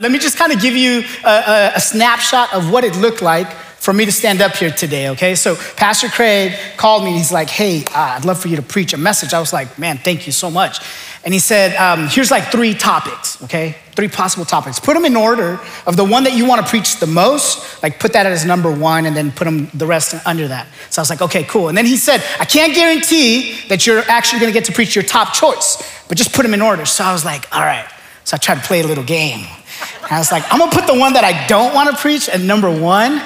Let me just kind of give you a, a, a, snapshot of what it looked like for me to stand up here today, okay? So, Pastor Craig called me and he's like, hey, uh, I'd love for you to preach a message. I was like, man, thank you so much. And he said, um, here's like three topics, okay? Three possible topics. Put them in order of the one that you want to preach the most, like put that as number one, and then put them the rest under that. So I was like, okay, cool. And then he said, I can't guarantee that you're actually going to get to preach your top choice, but just put them in order. So I was like, all right. So I tried to play a little game. And I was like, I'm gonna put the one that I don't wanna preach at number one.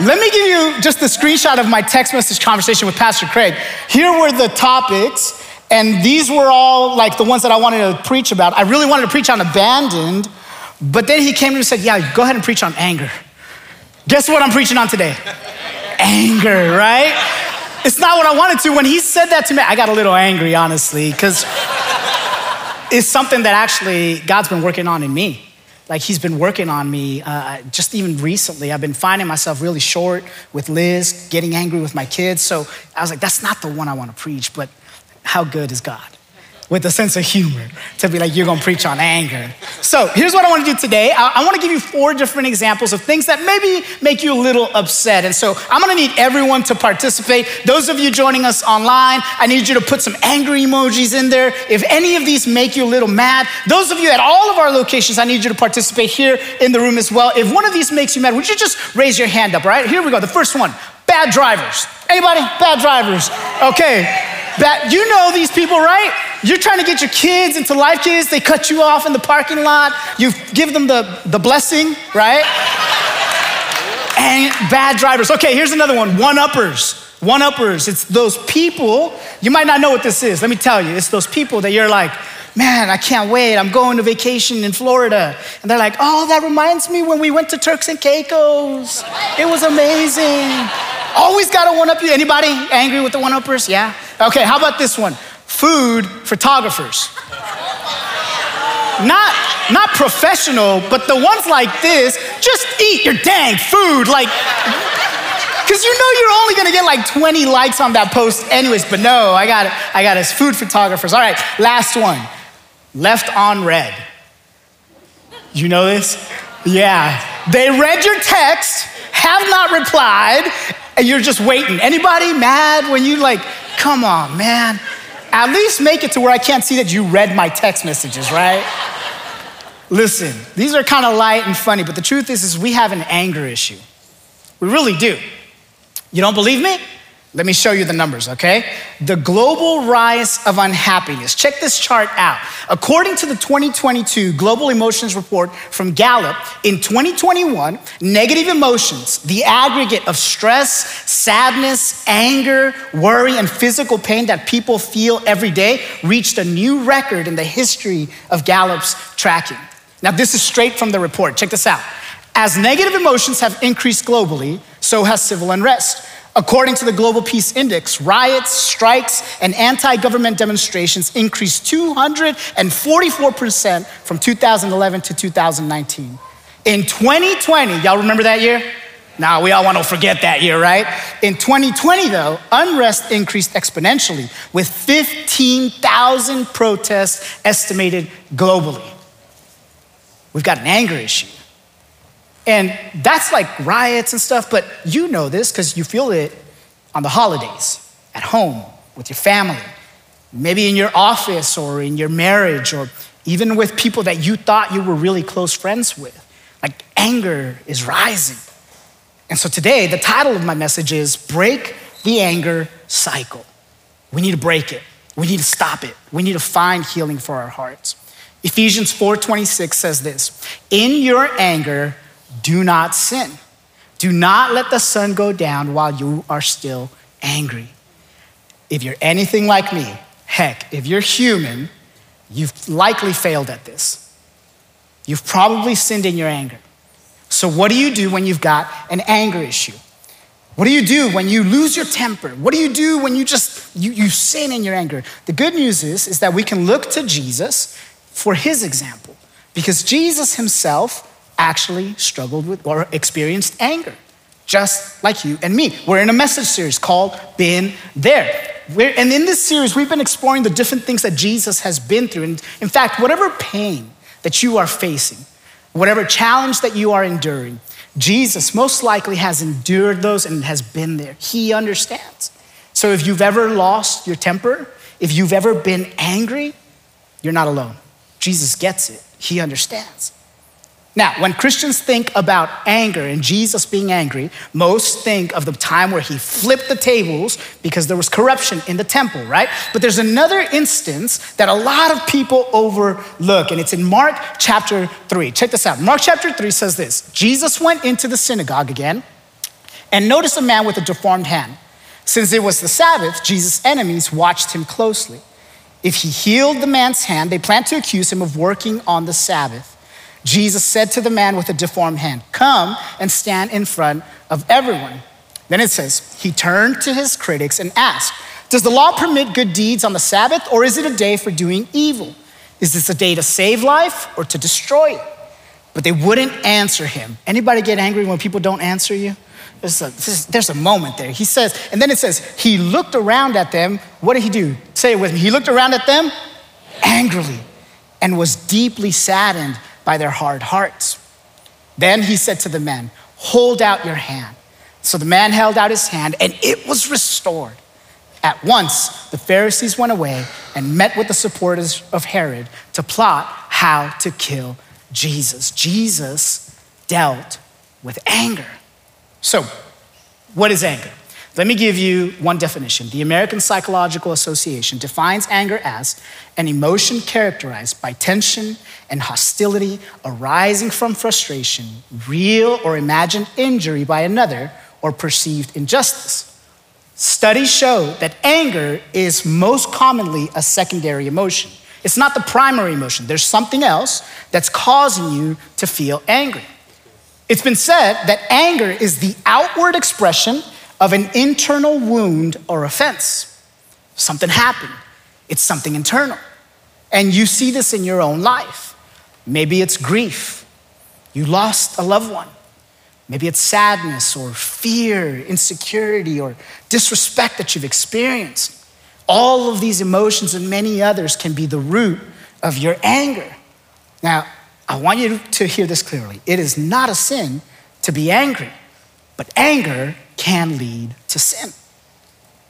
Let me give you just the screenshot of my text message conversation with Pastor Craig. Here were the topics, and these were all like the ones that I wanted to preach about. I really wanted to preach on abandoned, but then he came to me and said, Yeah, go ahead and preach on anger. Guess what I'm preaching on today? anger, right? It's not what I wanted to. When he said that to me, I got a little angry, honestly, because it's something that actually God's been working on in me like he's been working on me uh, just even recently i've been finding myself really short with liz getting angry with my kids. So i was like that's not the one i want to preach but how good is god with a sense of humor to be like, you're gonna preach on anger. So here's what I wanna do today. I, I wanna give you four different examples of things that maybe make you a little upset. And so I'm gonna need everyone to participate. Those of you joining us online, I need you to put some angry emojis in there. If any of these make you a little mad, those of you at all of our locations, I need you to participate here in the room as well. If one of these makes you mad, would you just raise your hand up, right? Here we go. The first one bad drivers. Anybody? Bad drivers. Okay. You know these people, right? You're trying to get your kids into life kids, they cut you off in the parking lot, you give them the, the blessing, right? and bad drivers. Okay, here's another one one uppers. One uppers. It's those people, you might not know what this is. Let me tell you, it's those people that you're like, man, I can't wait. I'm going to vacation in Florida. And they're like, oh, that reminds me when we went to Turks and Caicos. It was amazing. Always got to one up you. Anybody angry with the one uppers? Yeah? Okay, how about this one? Food photographers. Not, not professional, but the ones like this, just eat your dang food. Like, because you know you're only gonna get like 20 likes on that post, anyways. But no, I got it. I got. It's food photographers. All right, last one left on red. You know this? Yeah. They read your text, have not replied, and you're just waiting. Anybody mad when you like, come on, man? At least make it to where I can't see that you read my text messages, right? Listen, these are kind of light and funny, but the truth is, is we have an anger issue. We really do. You don't believe me? Let me show you the numbers, okay? The global rise of unhappiness. Check this chart out. According to the 2022 Global Emotions Report from Gallup, in 2021, negative emotions, the aggregate of stress, sadness, anger, worry, and physical pain that people feel every day, reached a new record in the history of Gallup's tracking. Now, this is straight from the report. Check this out. As negative emotions have increased globally, so has civil unrest. According to the Global Peace Index, riots, strikes, and anti government demonstrations increased 244% from 2011 to 2019. In 2020, y'all remember that year? Now, we all want to forget that year, right? In 2020, though, unrest increased exponentially with 15,000 protests estimated globally. We've got an anger issue. And that's like riots and stuff, but you know this because you feel it on the holidays, at home, with your family, maybe in your office or in your marriage, or even with people that you thought you were really close friends with. Like anger is rising. And so today, the title of my message is Break the Anger Cycle. We need to break it. We need to stop it. We need to find healing for our hearts. Ephesians 4:26 says this, "In your anger, do not sin. Do not let the sun go down while you are still angry. If you're anything like me, heck, if you're human, you've likely failed at this. You've probably sinned in your anger. So, what do you do when you've got an anger issue? What do you do when you lose your temper? What do you do when you just you, you sin in your anger? The good news is, is that we can look to Jesus for his example because Jesus himself actually struggled with or experienced anger, just like you and me. We're in a message series called Been There. We're, and in this series, we've been exploring the different things that Jesus has been through. And in fact, whatever pain that you are facing, whatever challenge that you are enduring, Jesus most likely has endured those and has been there. He understands. So if you've ever lost your temper, if you've ever been angry, you're not alone. Jesus gets it, He understands. Now, when Christians think about anger and Jesus being angry, most think of the time where he flipped the tables because there was corruption in the temple, right? But there's another instance that a lot of people overlook, and it's in Mark chapter 3. Check this out. Mark chapter 3 says this Jesus went into the synagogue again and noticed a man with a deformed hand. Since it was the Sabbath, Jesus' enemies watched him closely. If he healed the man's hand, they planned to accuse him of working on the Sabbath. Jesus said to the man with the deformed hand, Come and stand in front of everyone. Then it says, He turned to his critics and asked, Does the law permit good deeds on the Sabbath, or is it a day for doing evil? Is this a day to save life or to destroy it? But they wouldn't answer him. Anybody get angry when people don't answer you? There's a, there's a moment there. He says, and then it says, He looked around at them. What did he do? Say it with me. He looked around at them angrily and was deeply saddened by their hard hearts. Then he said to the men, Hold out your hand. So the man held out his hand, and it was restored. At once, the Pharisees went away and met with the supporters of Herod to plot how to kill Jesus. Jesus dealt with anger. So, what is anger? Let me give you one definition. The American Psychological Association defines anger as an emotion characterized by tension and hostility arising from frustration, real or imagined injury by another, or perceived injustice. Studies show that anger is most commonly a secondary emotion. It's not the primary emotion. There's something else that's causing you to feel angry. It's been said that anger is the outward expression of an internal wound or offense. Something happened, it's something internal. And you see this in your own life. Maybe it's grief, you lost a loved one. Maybe it's sadness or fear, insecurity, or disrespect that you've experienced. All of these emotions and many others can be the root of your anger. Now, I want you to hear this clearly. It is not a sin to be angry, but anger can lead to sin.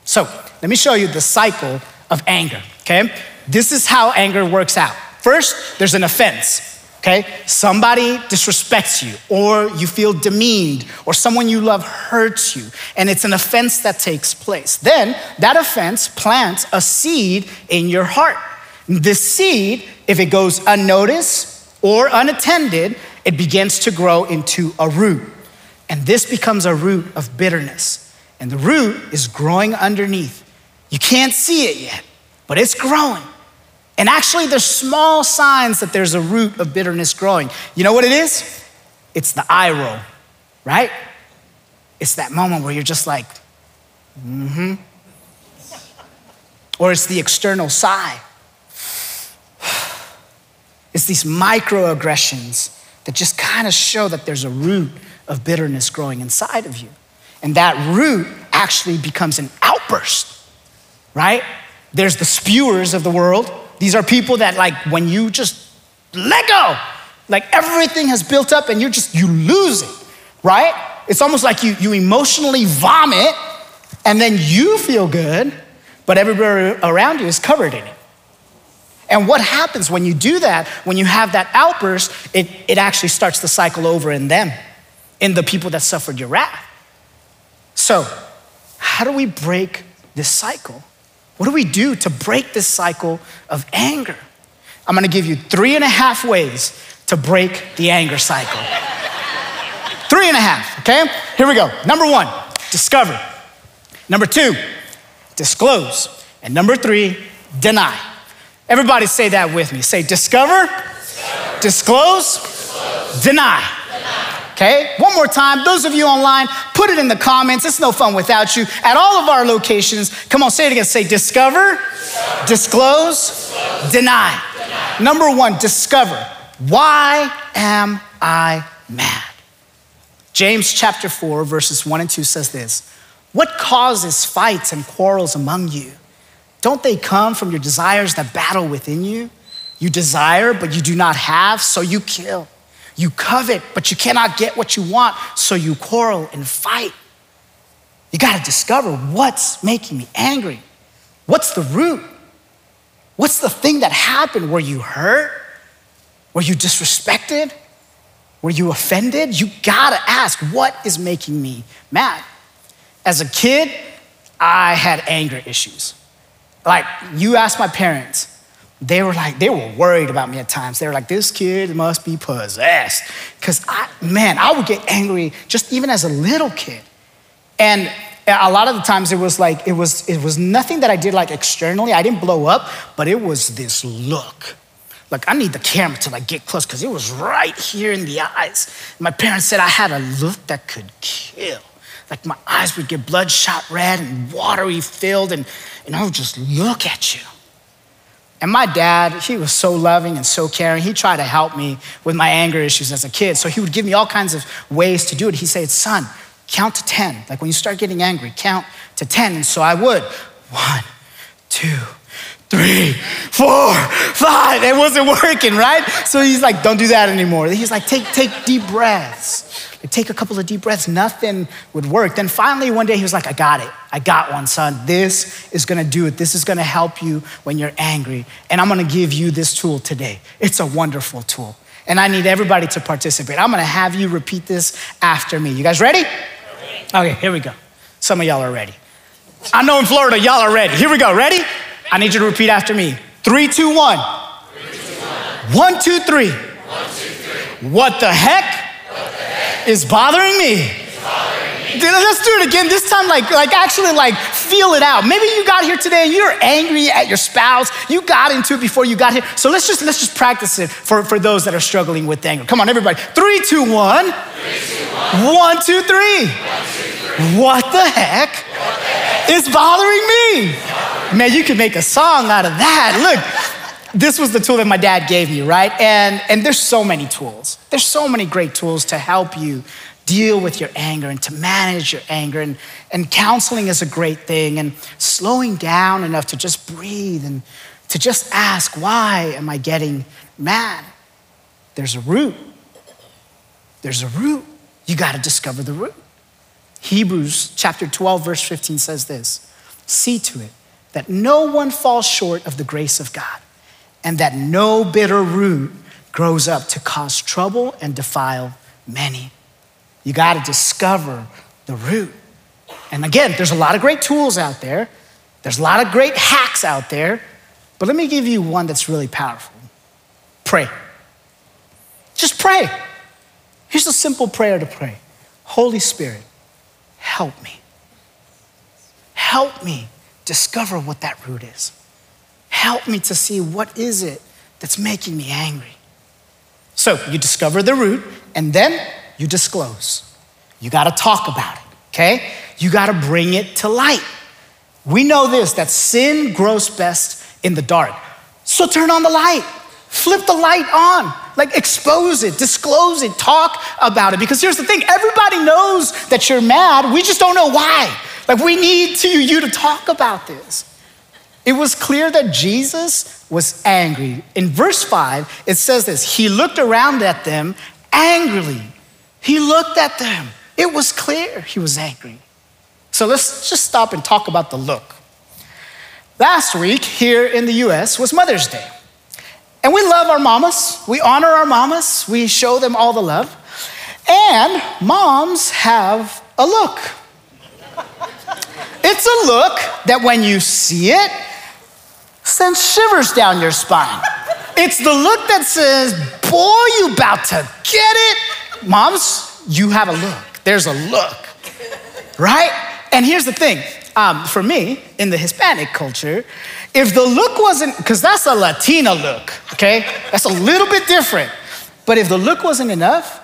So let me show you the cycle of anger, okay? This is how anger works out. First, there's an offense, okay? Somebody disrespects you, or you feel demeaned, or someone you love hurts you, and it's an offense that takes place. Then that offense plants a seed in your heart. This seed, if it goes unnoticed or unattended, it begins to grow into a root. And this becomes a root of bitterness. And the root is growing underneath. You can't see it yet, but it's growing. And actually, there's small signs that there's a root of bitterness growing. You know what it is? It's the eye roll, right? It's that moment where you're just like, mm hmm. Or it's the external sigh. It's these microaggressions that just kind of show that there's a root of bitterness growing inside of you. And that root actually becomes an outburst, right? There's the spewers of the world. These are people that, like, when you just let go, like everything has built up and you're just, you lose it, right? It's almost like you, you emotionally vomit and then you feel good, but everybody around you is covered in it. And what happens when you do that, when you have that outburst, it, it actually starts the cycle over in them in the people that suffered your wrath. So, how do we break this cycle? What do we do to break this cycle of anger? I'm gonna give you three and a half ways to break the anger cycle. three and a half, okay? Here we go. Number one, discover. Number two, disclose. And number three, deny. Everybody say that with me. Say discover, discover. Disclose, disclose, deny. Okay, one more time. Those of you online, put it in the comments. It's no fun without you. At all of our locations, come on, say it again. Say discover, discover. disclose, disclose. Deny. deny. Number one, discover. Why am I mad? James chapter 4, verses 1 and 2 says this What causes fights and quarrels among you? Don't they come from your desires that battle within you? You desire, but you do not have, so you kill. You covet, but you cannot get what you want, so you quarrel and fight. You got to discover what's making me angry. What's the root? What's the thing that happened? Were you hurt? Were you disrespected? Were you offended? You gotta ask, what is making me mad? As a kid, I had anger issues. Like, you ask my parents, they were like, they were worried about me at times. They were like, this kid must be possessed. Because I, man, I would get angry just even as a little kid. And a lot of the times it was like, it was, it was nothing that I did like externally. I didn't blow up, but it was this look. Like, I need the camera to like get close because it was right here in the eyes. My parents said I had a look that could kill. Like my eyes would get bloodshot red and watery filled, and, and I would just look at you. And my dad, he was so loving and so caring. He tried to help me with my anger issues as a kid. So he would give me all kinds of ways to do it. He'd say, Son, count to 10. Like when you start getting angry, count to 10. And so I would. One, two, three, four, five. It wasn't working, right? So he's like, don't do that anymore. He's like, take, take deep breaths. Take a couple of deep breaths. Nothing would work. Then finally, one day, he was like, I got it. I got one, son. This is gonna do it. This is gonna help you when you're angry. And I'm gonna give you this tool today. It's a wonderful tool. And I need everybody to participate. I'm gonna have you repeat this after me. You guys ready? Okay, here we go. Some of y'all are ready. I know in Florida, y'all are ready. Here we go. Ready? I need you to repeat after me. Three, two, one. Three, two, one. One, two, three. One, two, three. What the heck, what the heck is bothering me? Let's do it again. This time, like, like actually, like, feel it out. Maybe you got here today and you're angry at your spouse. You got into it before you got here. So let's just let's just practice it for, for those that are struggling with anger. Come on, everybody. Three, two, one. Three, two, one. One, two, three. One, two, three. What the heck, what the heck is bothering me? Man, you can make a song out of that. Look, this was the tool that my dad gave me, right? And, and there's so many tools. There's so many great tools to help you deal with your anger and to manage your anger. And, and counseling is a great thing. And slowing down enough to just breathe and to just ask, why am I getting mad? There's a root. There's a root. You got to discover the root. Hebrews chapter 12, verse 15 says this See to it that no one falls short of the grace of God, and that no bitter root grows up to cause trouble and defile many. You got to discover the root. And again, there's a lot of great tools out there, there's a lot of great hacks out there, but let me give you one that's really powerful pray. Just pray. Here's a simple prayer to pray Holy Spirit, help me. Help me discover what that root is. Help me to see what is it that's making me angry. So you discover the root and then you disclose. You got to talk about it, okay? You got to bring it to light. We know this that sin grows best in the dark. So turn on the light. Flip the light on. Like expose it, disclose it, talk about it. Because here's the thing everybody knows that you're mad. We just don't know why. Like, we need to, you to talk about this. It was clear that Jesus was angry. In verse 5, it says this He looked around at them angrily. He looked at them. It was clear he was angry. So let's just stop and talk about the look. Last week here in the US was Mother's Day. And we love our mamas. We honor our mamas. We show them all the love. And moms have a look. It's a look that when you see it, sends shivers down your spine. It's the look that says, Boy, you about to get it. Moms, you have a look. There's a look, right? And here's the thing um, for me, in the Hispanic culture, if the look wasn't, because that's a Latina look, okay? That's a little bit different. But if the look wasn't enough,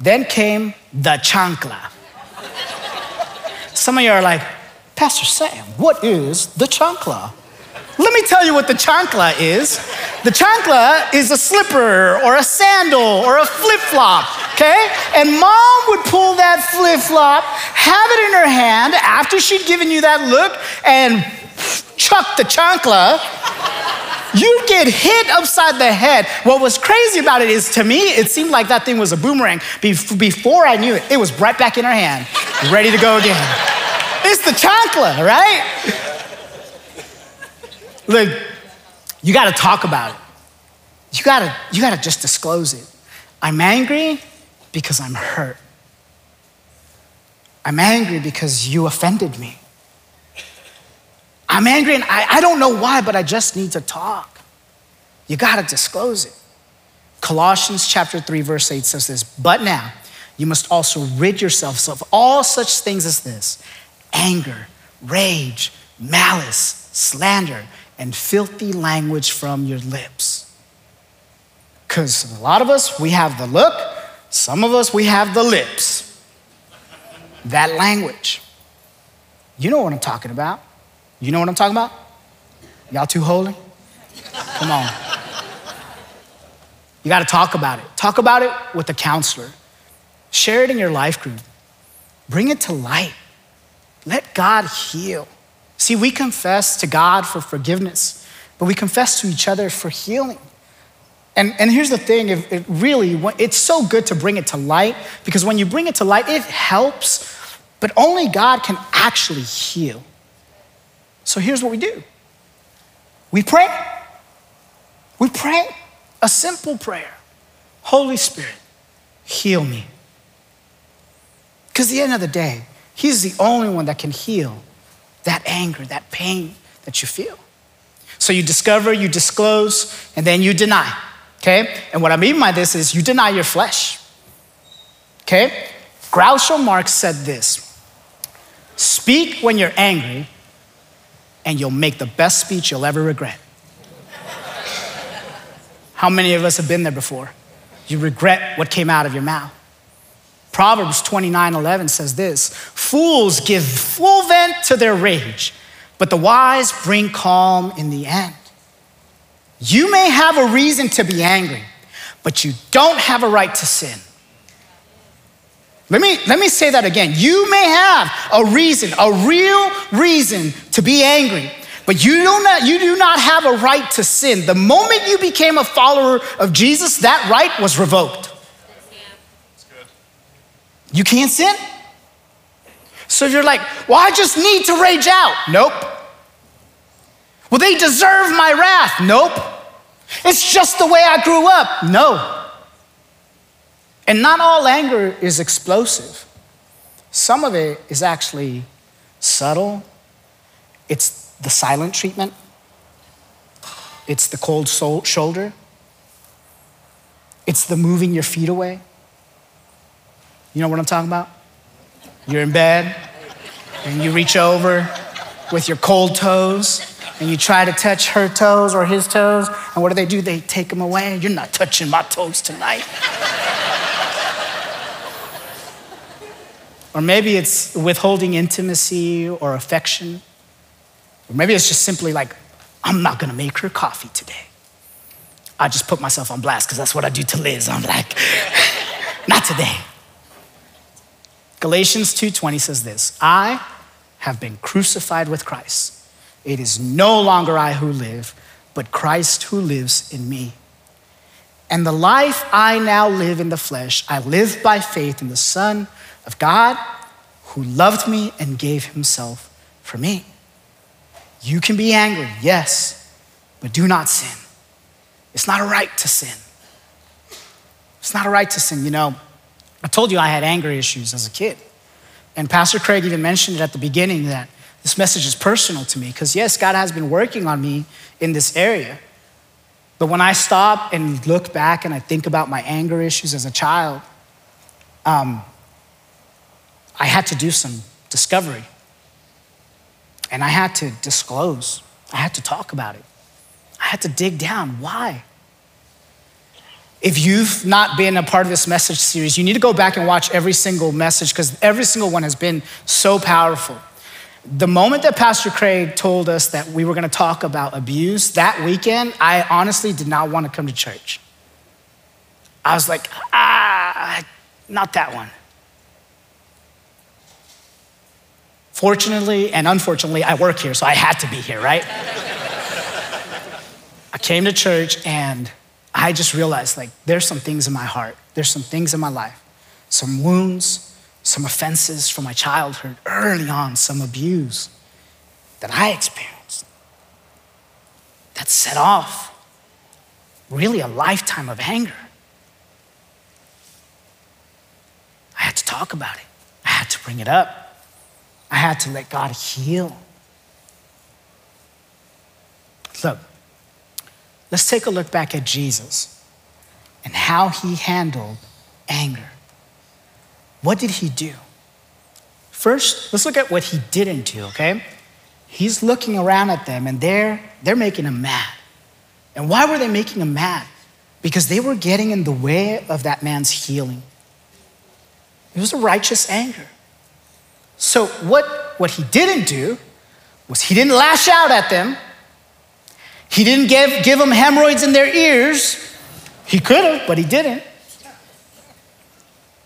then came the chancla. Some of you are like, Pastor Sam, what is the chancla? Let me tell you what the chancla is. The chancla is a slipper or a sandal or a flip flop, okay? And mom would pull that flip flop, have it in her hand after she'd given you that look, and chuck the chancla. you get hit upside the head. What was crazy about it is to me, it seemed like that thing was a boomerang. Before I knew it, it was right back in her hand, ready to go again. It's the chancla, right? Look, you gotta talk about it. You gotta, you gotta just disclose it. I'm angry because I'm hurt. I'm angry because you offended me. I'm angry and I, I don't know why, but I just need to talk. You got to disclose it. Colossians chapter 3, verse 8 says this But now you must also rid yourselves of all such things as this anger, rage, malice, slander, and filthy language from your lips. Because a lot of us, we have the look, some of us, we have the lips. That language. You know what I'm talking about. You know what I'm talking about? Y'all too holy? Come on. You got to talk about it. Talk about it with a counselor. Share it in your life group. Bring it to light. Let God heal. See, we confess to God for forgiveness, but we confess to each other for healing. And, and here's the thing it, it really, it's so good to bring it to light because when you bring it to light, it helps, but only God can actually heal. So here's what we do we pray. We pray a simple prayer Holy Spirit, heal me. Because at the end of the day, He's the only one that can heal that anger, that pain that you feel. So you discover, you disclose, and then you deny. Okay? And what I mean by this is you deny your flesh. Okay? Groucho Marx said this Speak when you're angry and you'll make the best speech you'll ever regret. How many of us have been there before? You regret what came out of your mouth. Proverbs 29 11 says this Fools give full vent to their rage, but the wise bring calm in the end. You may have a reason to be angry, but you don't have a right to sin. Let me, let me say that again. You may have a reason, a real reason to be angry, but you do, not, you do not have a right to sin. The moment you became a follower of Jesus, that right was revoked. You can't sin. So you're like, well, I just need to rage out. Nope. Well, they deserve my wrath. Nope. It's just the way I grew up. No. And not all anger is explosive, some of it is actually subtle. It's the silent treatment, it's the cold soul, shoulder, it's the moving your feet away. You know what I'm talking about? You're in bed and you reach over with your cold toes and you try to touch her toes or his toes, and what do they do? They take them away. You're not touching my toes tonight. Or maybe it's withholding intimacy or affection. Or maybe it's just simply like, I'm not gonna make her coffee today. I just put myself on blast because that's what I do to Liz. I'm like, not today. Galatians 2:20 says this, I have been crucified with Christ. It is no longer I who live, but Christ who lives in me. And the life I now live in the flesh, I live by faith in the Son of God who loved me and gave himself for me. You can be angry, yes, but do not sin. It's not a right to sin. It's not a right to sin. You know, I told you I had anger issues as a kid. And Pastor Craig even mentioned it at the beginning that this message is personal to me because, yes, God has been working on me in this area. But when I stop and look back and I think about my anger issues as a child, um, I had to do some discovery. And I had to disclose. I had to talk about it. I had to dig down. Why? If you've not been a part of this message series, you need to go back and watch every single message because every single one has been so powerful. The moment that Pastor Craig told us that we were going to talk about abuse that weekend, I honestly did not want to come to church. I was like, ah, not that one. Fortunately and unfortunately, I work here, so I had to be here, right? I came to church and I just realized like there's some things in my heart, there's some things in my life, some wounds, some offenses from my childhood early on, some abuse that I experienced that set off really a lifetime of anger. I had to talk about it. I had to bring it up. I had to let God heal. Look, let's take a look back at Jesus and how he handled anger. What did he do? First, let's look at what he didn't do, okay? He's looking around at them and they're, they're making him mad. And why were they making him mad? Because they were getting in the way of that man's healing. It was a righteous anger. So, what, what he didn't do was he didn't lash out at them. He didn't give, give them hemorrhoids in their ears. He could have, but he didn't.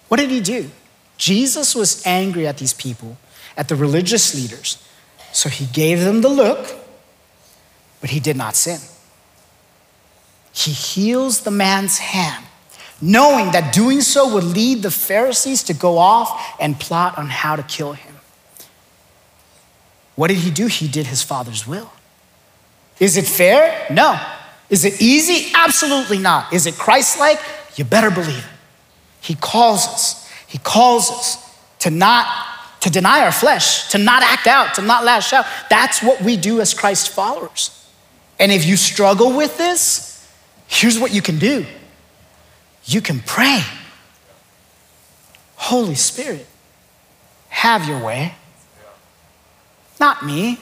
What did he do? Jesus was angry at these people, at the religious leaders. So he gave them the look, but he did not sin. He heals the man's hand, knowing that doing so would lead the Pharisees to go off and plot on how to kill him. What did he do? He did his father's will. Is it fair? No. Is it easy? Absolutely not. Is it Christ like? You better believe it. He calls us. He calls us to not to deny our flesh, to not act out, to not lash out. That's what we do as Christ followers. And if you struggle with this, here's what you can do. You can pray. Holy Spirit, have your way. Not me,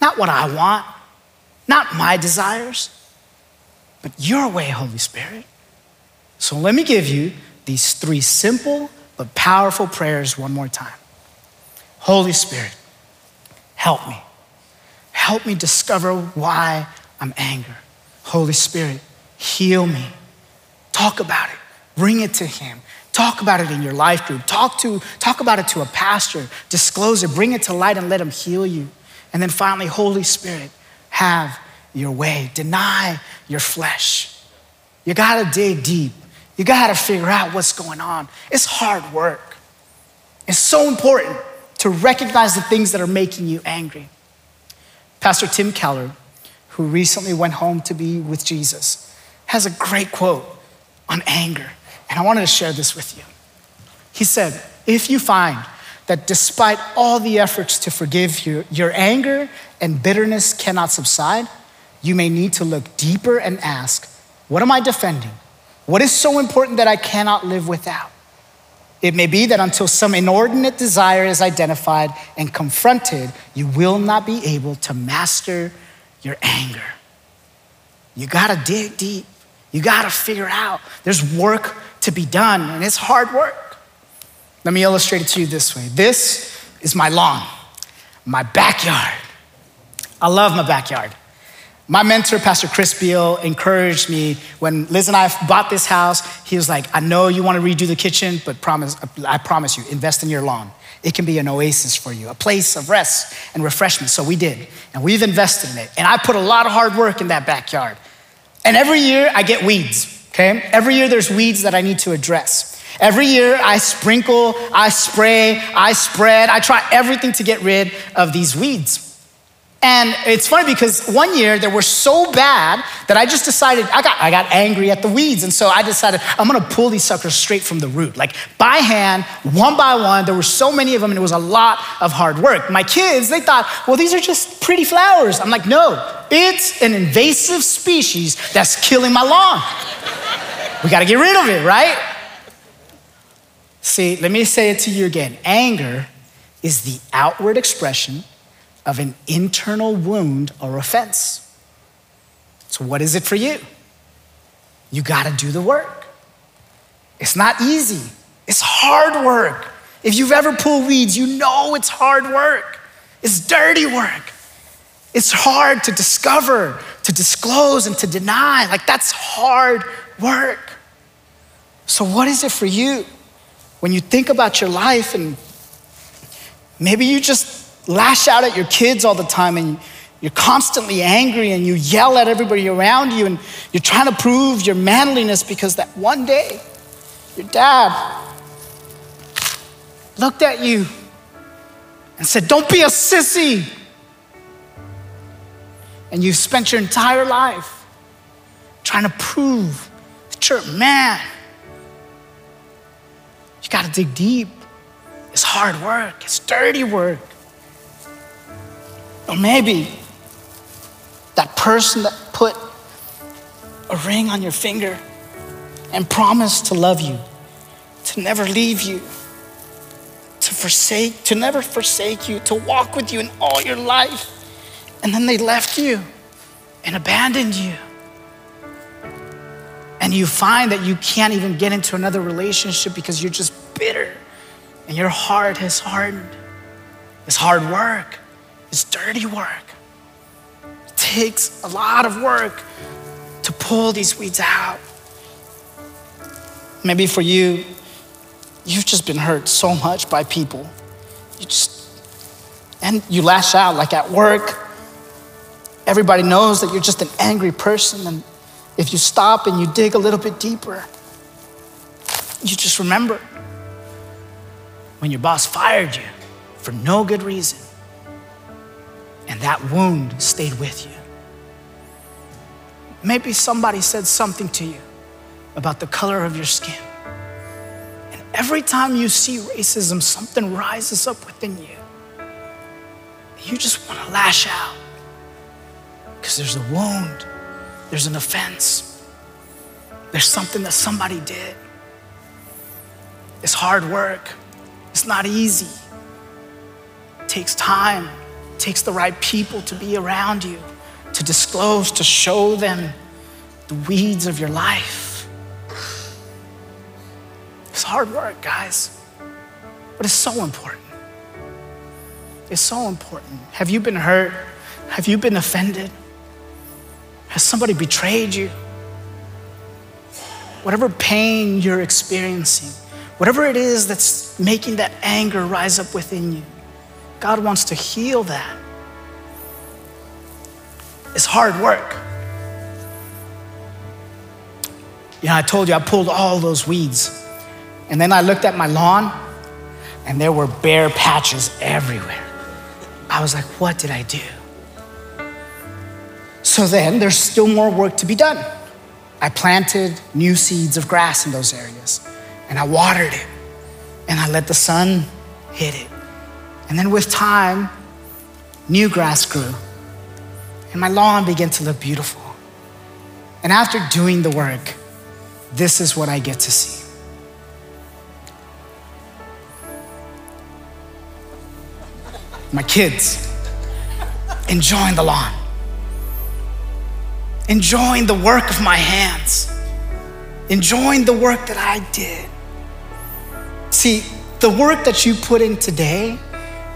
not what I want, not my desires, but your way, Holy Spirit. So let me give you these three simple but powerful prayers one more time. Holy Spirit, help me. Help me discover why I'm angry. Holy Spirit, heal me. Talk about it. Bring it to Him. Talk about it in your life group. Talk, to, talk about it to a pastor. Disclose it. Bring it to light and let Him heal you. And then finally, Holy Spirit, have your way. Deny your flesh. You gotta dig deep. You gotta figure out what's going on. It's hard work. It's so important to recognize the things that are making you angry. Pastor Tim Keller, who recently went home to be with Jesus, has a great quote on anger. And I wanted to share this with you. He said, If you find that despite all the efforts to forgive you, your anger and bitterness cannot subside, you may need to look deeper and ask, What am I defending? What is so important that I cannot live without? It may be that until some inordinate desire is identified and confronted, you will not be able to master your anger. You gotta dig deep. You gotta figure out. There's work to be done, and it's hard work. Let me illustrate it to you this way this is my lawn, my backyard. I love my backyard. My mentor, Pastor Chris Beall, encouraged me when Liz and I bought this house. He was like, I know you want to redo the kitchen, but promise, I promise you, invest in your lawn. It can be an oasis for you, a place of rest and refreshment. So we did, and we've invested in it. And I put a lot of hard work in that backyard. And every year I get weeds, okay? Every year there's weeds that I need to address. Every year I sprinkle, I spray, I spread, I try everything to get rid of these weeds. And it's funny because one year they were so bad that I just decided, I got, I got angry at the weeds. And so I decided I'm gonna pull these suckers straight from the root, like by hand, one by one. There were so many of them and it was a lot of hard work. My kids, they thought, well, these are just pretty flowers. I'm like, no, it's an invasive species that's killing my lawn. we gotta get rid of it, right? See, let me say it to you again. Anger is the outward expression of an internal wound or offense. So, what is it for you? You gotta do the work. It's not easy, it's hard work. If you've ever pulled weeds, you know it's hard work, it's dirty work. It's hard to discover, to disclose, and to deny. Like, that's hard work. So, what is it for you? When you think about your life and maybe you just lash out at your kids all the time and You're constantly angry and you yell at everybody around you and you're trying to prove your manliness because that one day your dad looked at you and said, Don't be a sissy. And you've spent your entire life trying to prove that you're a man. You gotta dig deep. It's hard work, it's dirty work. Or maybe that person that put a ring on your finger and promised to love you, to never leave you, to forsake, to never forsake you, to walk with you in all your life. And then they left you and abandoned you. And you find that you can't even get into another relationship because you're just bitter and your heart has hardened. It's hard work, it's dirty work It takes a lot of work to pull these weeds out. Maybe for you, you've just been hurt so much by people. You just, and you lash out like at work. Everybody knows that you're just an angry person. And if you stop and you dig a little bit deeper, you just remember when your boss fired you for no good reason. And that wound stayed with you. Maybe somebody said something to you about the color of your skin. And every time you see racism, something rises up within you. You just want to lash out because there's a wound, there's an offense, there's something that somebody did. It's hard work, it's not easy, it takes time It takes the right people to be around you, to disclose, to show them the weeds of your life. It's hard work, guys, but it's so important. It's so important. Have you been hurt? Have you been offended? Has somebody betrayed you? Whatever pain you're experiencing, whatever it is that's making that anger rise up within you, God wants to heal that. It's hard work. You know, I told you I pulled all those weeds. And then I looked at my lawn and there were bare patches everywhere. I was like, what did I do? So then there's still more work to be done. I planted new seeds of grass in those areas and I watered it and I let the sun hit it. And then with time, new grass grew, and my lawn began to look beautiful. And after doing the work, this is what I get to see. My kids enjoying the lawn, enjoying the work of my hands, enjoying the work that I did. See, the work that you put in today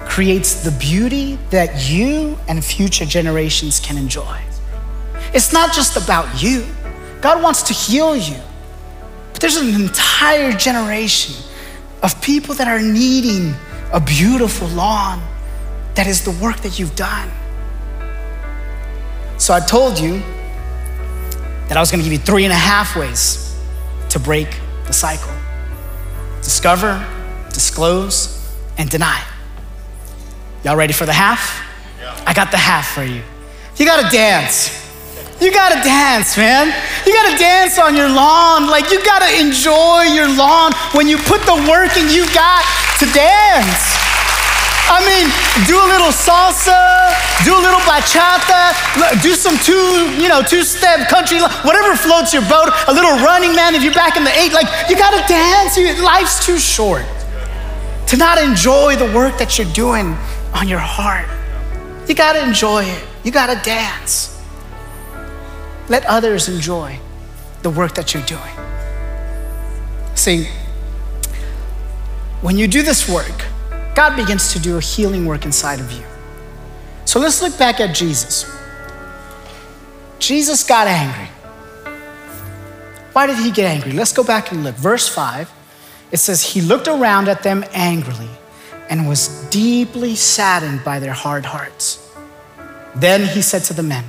creates the beauty that you and future generations can enjoy. It's not just about you, God wants to heal you. But there's an entire generation of people that are needing a beautiful lawn that is the work that you've done. So I told you that I was gonna give you three and a half ways to break the cycle discover, disclose, and deny. Y'all ready for the half? Yeah. I got the half for you. You gotta dance. You gotta dance, man. You gotta dance on your lawn. Like, you gotta enjoy your lawn when you put the work in you got to dance. I mean, do a little salsa, do a little bachata, do some two, you know, two-step country, whatever floats your boat, a little running man if you're back in the eight. Like, you gotta dance. Life's too short to not enjoy the work that you're doing on your heart. You got to enjoy it. You got to dance. Let others enjoy the work that you're doing. See, when you do this work, God begins to do a healing work inside of you. So let's look back at Jesus. Jesus got angry. Why did he get angry? Let's go back and look. Verse 5, it says, He looked around at them angrily and was deeply saddened by their hard hearts. Then he said to the men,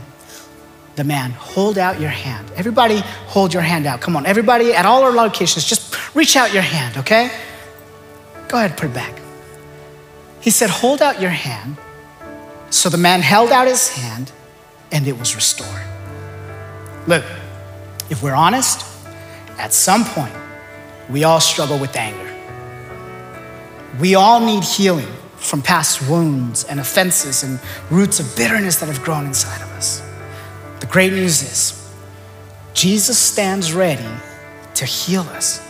the man, hold out your hand. Everybody, hold your hand out. Come on, everybody at all our locations, just reach out your hand, okay? Go ahead, put it back. He said, hold out your hand. So the man held out his hand and it was restored. Look, if we're honest, at some point, we all struggle with anger. We all need healing from past wounds and offenses and roots of bitterness that have grown inside of us. The great news is Jesus stands ready to heal us.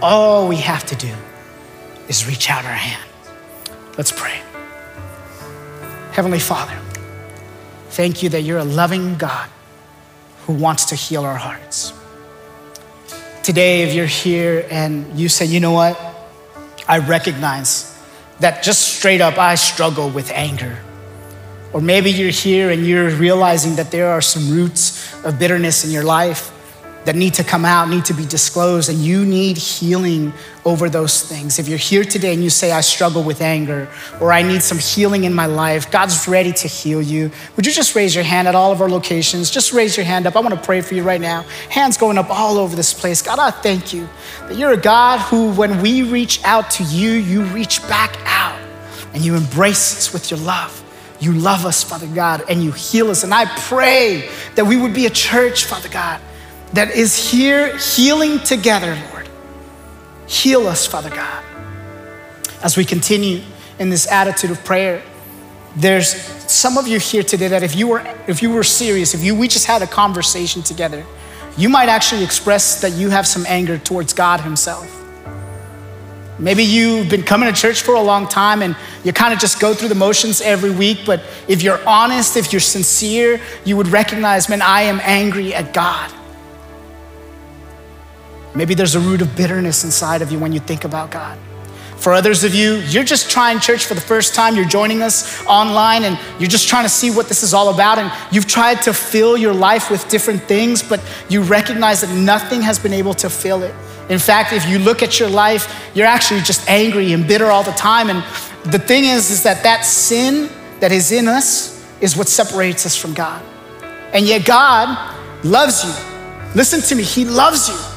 All we have to do is reach out our hand. Let's pray. Heavenly Father, thank you that you're a loving God who wants to heal our hearts. Today, if you're here and you say, you know what, I recognize that just straight up I struggle with anger. Or maybe you're here and you're realizing that there are some roots of bitterness in your life that need to come out, need to be disclosed, and you need healing over those things. If you're here today and you say, I struggle with anger, or I need some healing in my life, God's ready to heal you. Would you just raise your hand at all of our locations? Just raise your hand up. I want to pray for you right now. Hands going up all over this place. God, I thank you that you're a God who, when we reach out to you, you reach back out and you embrace us with your love. You love us, Father God, and you heal us. And I pray that we would be a church, Father God, that is here healing together, Lord. Heal us, Father God. As we continue in this attitude of prayer, there's some of you here today that if you were if you were serious, if you we just had a conversation together, you might actually express that you have some anger towards God himself. Maybe you've been coming to church for a long time and you kind of just go through the motions every week, but if you're honest, if you're sincere, you would recognize, man, I am angry at God. Maybe there's a root of bitterness inside of you when you think about God. For others of you, you're just trying church for the first time, you're joining us online and you're just trying to see what this is all about. And you've tried to fill your life with different things, but you recognize that nothing has been able to fill it. In fact, if you look at your life, you're actually just angry and bitter all the time. And the thing is, is that that sin that is in us is what separates us from God. And yet God loves you. Listen to me, He loves you.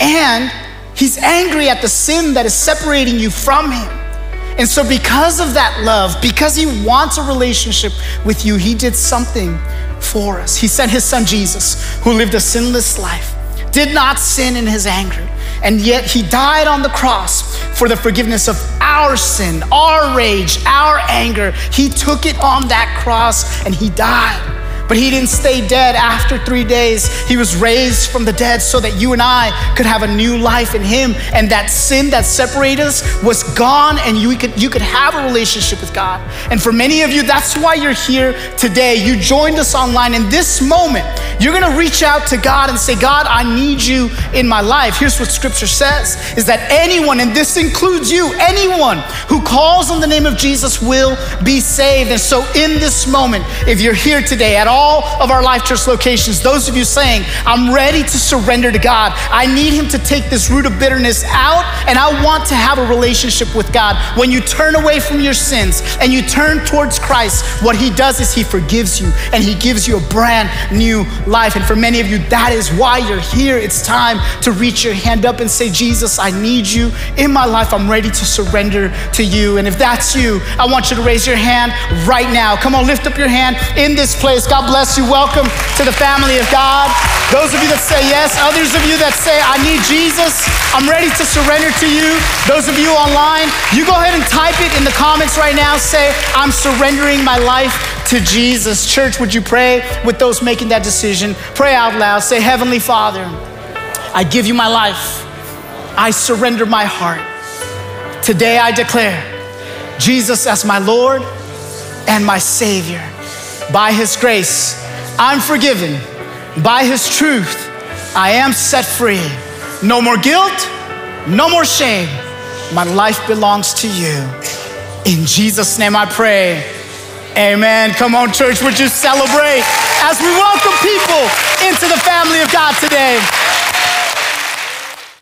And he's angry at the sin that is separating you from him. And so, because of that love, because he wants a relationship with you, he did something for us. He sent his son Jesus, who lived a sinless life, did not sin in his anger, and yet he died on the cross for the forgiveness of our sin, our rage, our anger. He took it on that cross and he died. But he didn't stay dead after three days. He was raised from the dead so that you and I could have a new life in him. And that sin that separated us was gone, and you could, you could have a relationship with God. And for many of you, that's why you're here today. You joined us online. In this moment, you're gonna reach out to God and say, God, I need you in my life. Here's what scripture says is that anyone, and this includes you, anyone who calls on the name of Jesus will be saved. And so in this moment, if you're here today at all, all of our Life Church locations, those of you saying, I'm ready to surrender to God. I need Him to take this root of bitterness out, and I want to have a relationship with God. When you turn away from your sins and you turn towards Christ, what He does is He forgives you and He gives you a brand new life. And for many of you, that is why you're here. It's time to reach your hand up and say, Jesus, I need you in my life. I'm ready to surrender to you. And if that's you, I want you to raise your hand right now. Come on, lift up your hand in this place. Bless you. Welcome to the family of God. Those of you that say yes, others of you that say, I need Jesus, I'm ready to surrender to you. Those of you online, you go ahead and type it in the comments right now. Say, I'm surrendering my life to Jesus. Church, would you pray with those making that decision? Pray out loud. Say, Heavenly Father, I give you my life. I surrender my heart. Today I declare Jesus as my Lord and my Savior. By His grace, I'm forgiven. By His truth, I am set free. No more guilt, no more shame. My life belongs to you. In Jesus' name I pray. Amen. Come on, church, would you celebrate as we welcome people into the family of God today?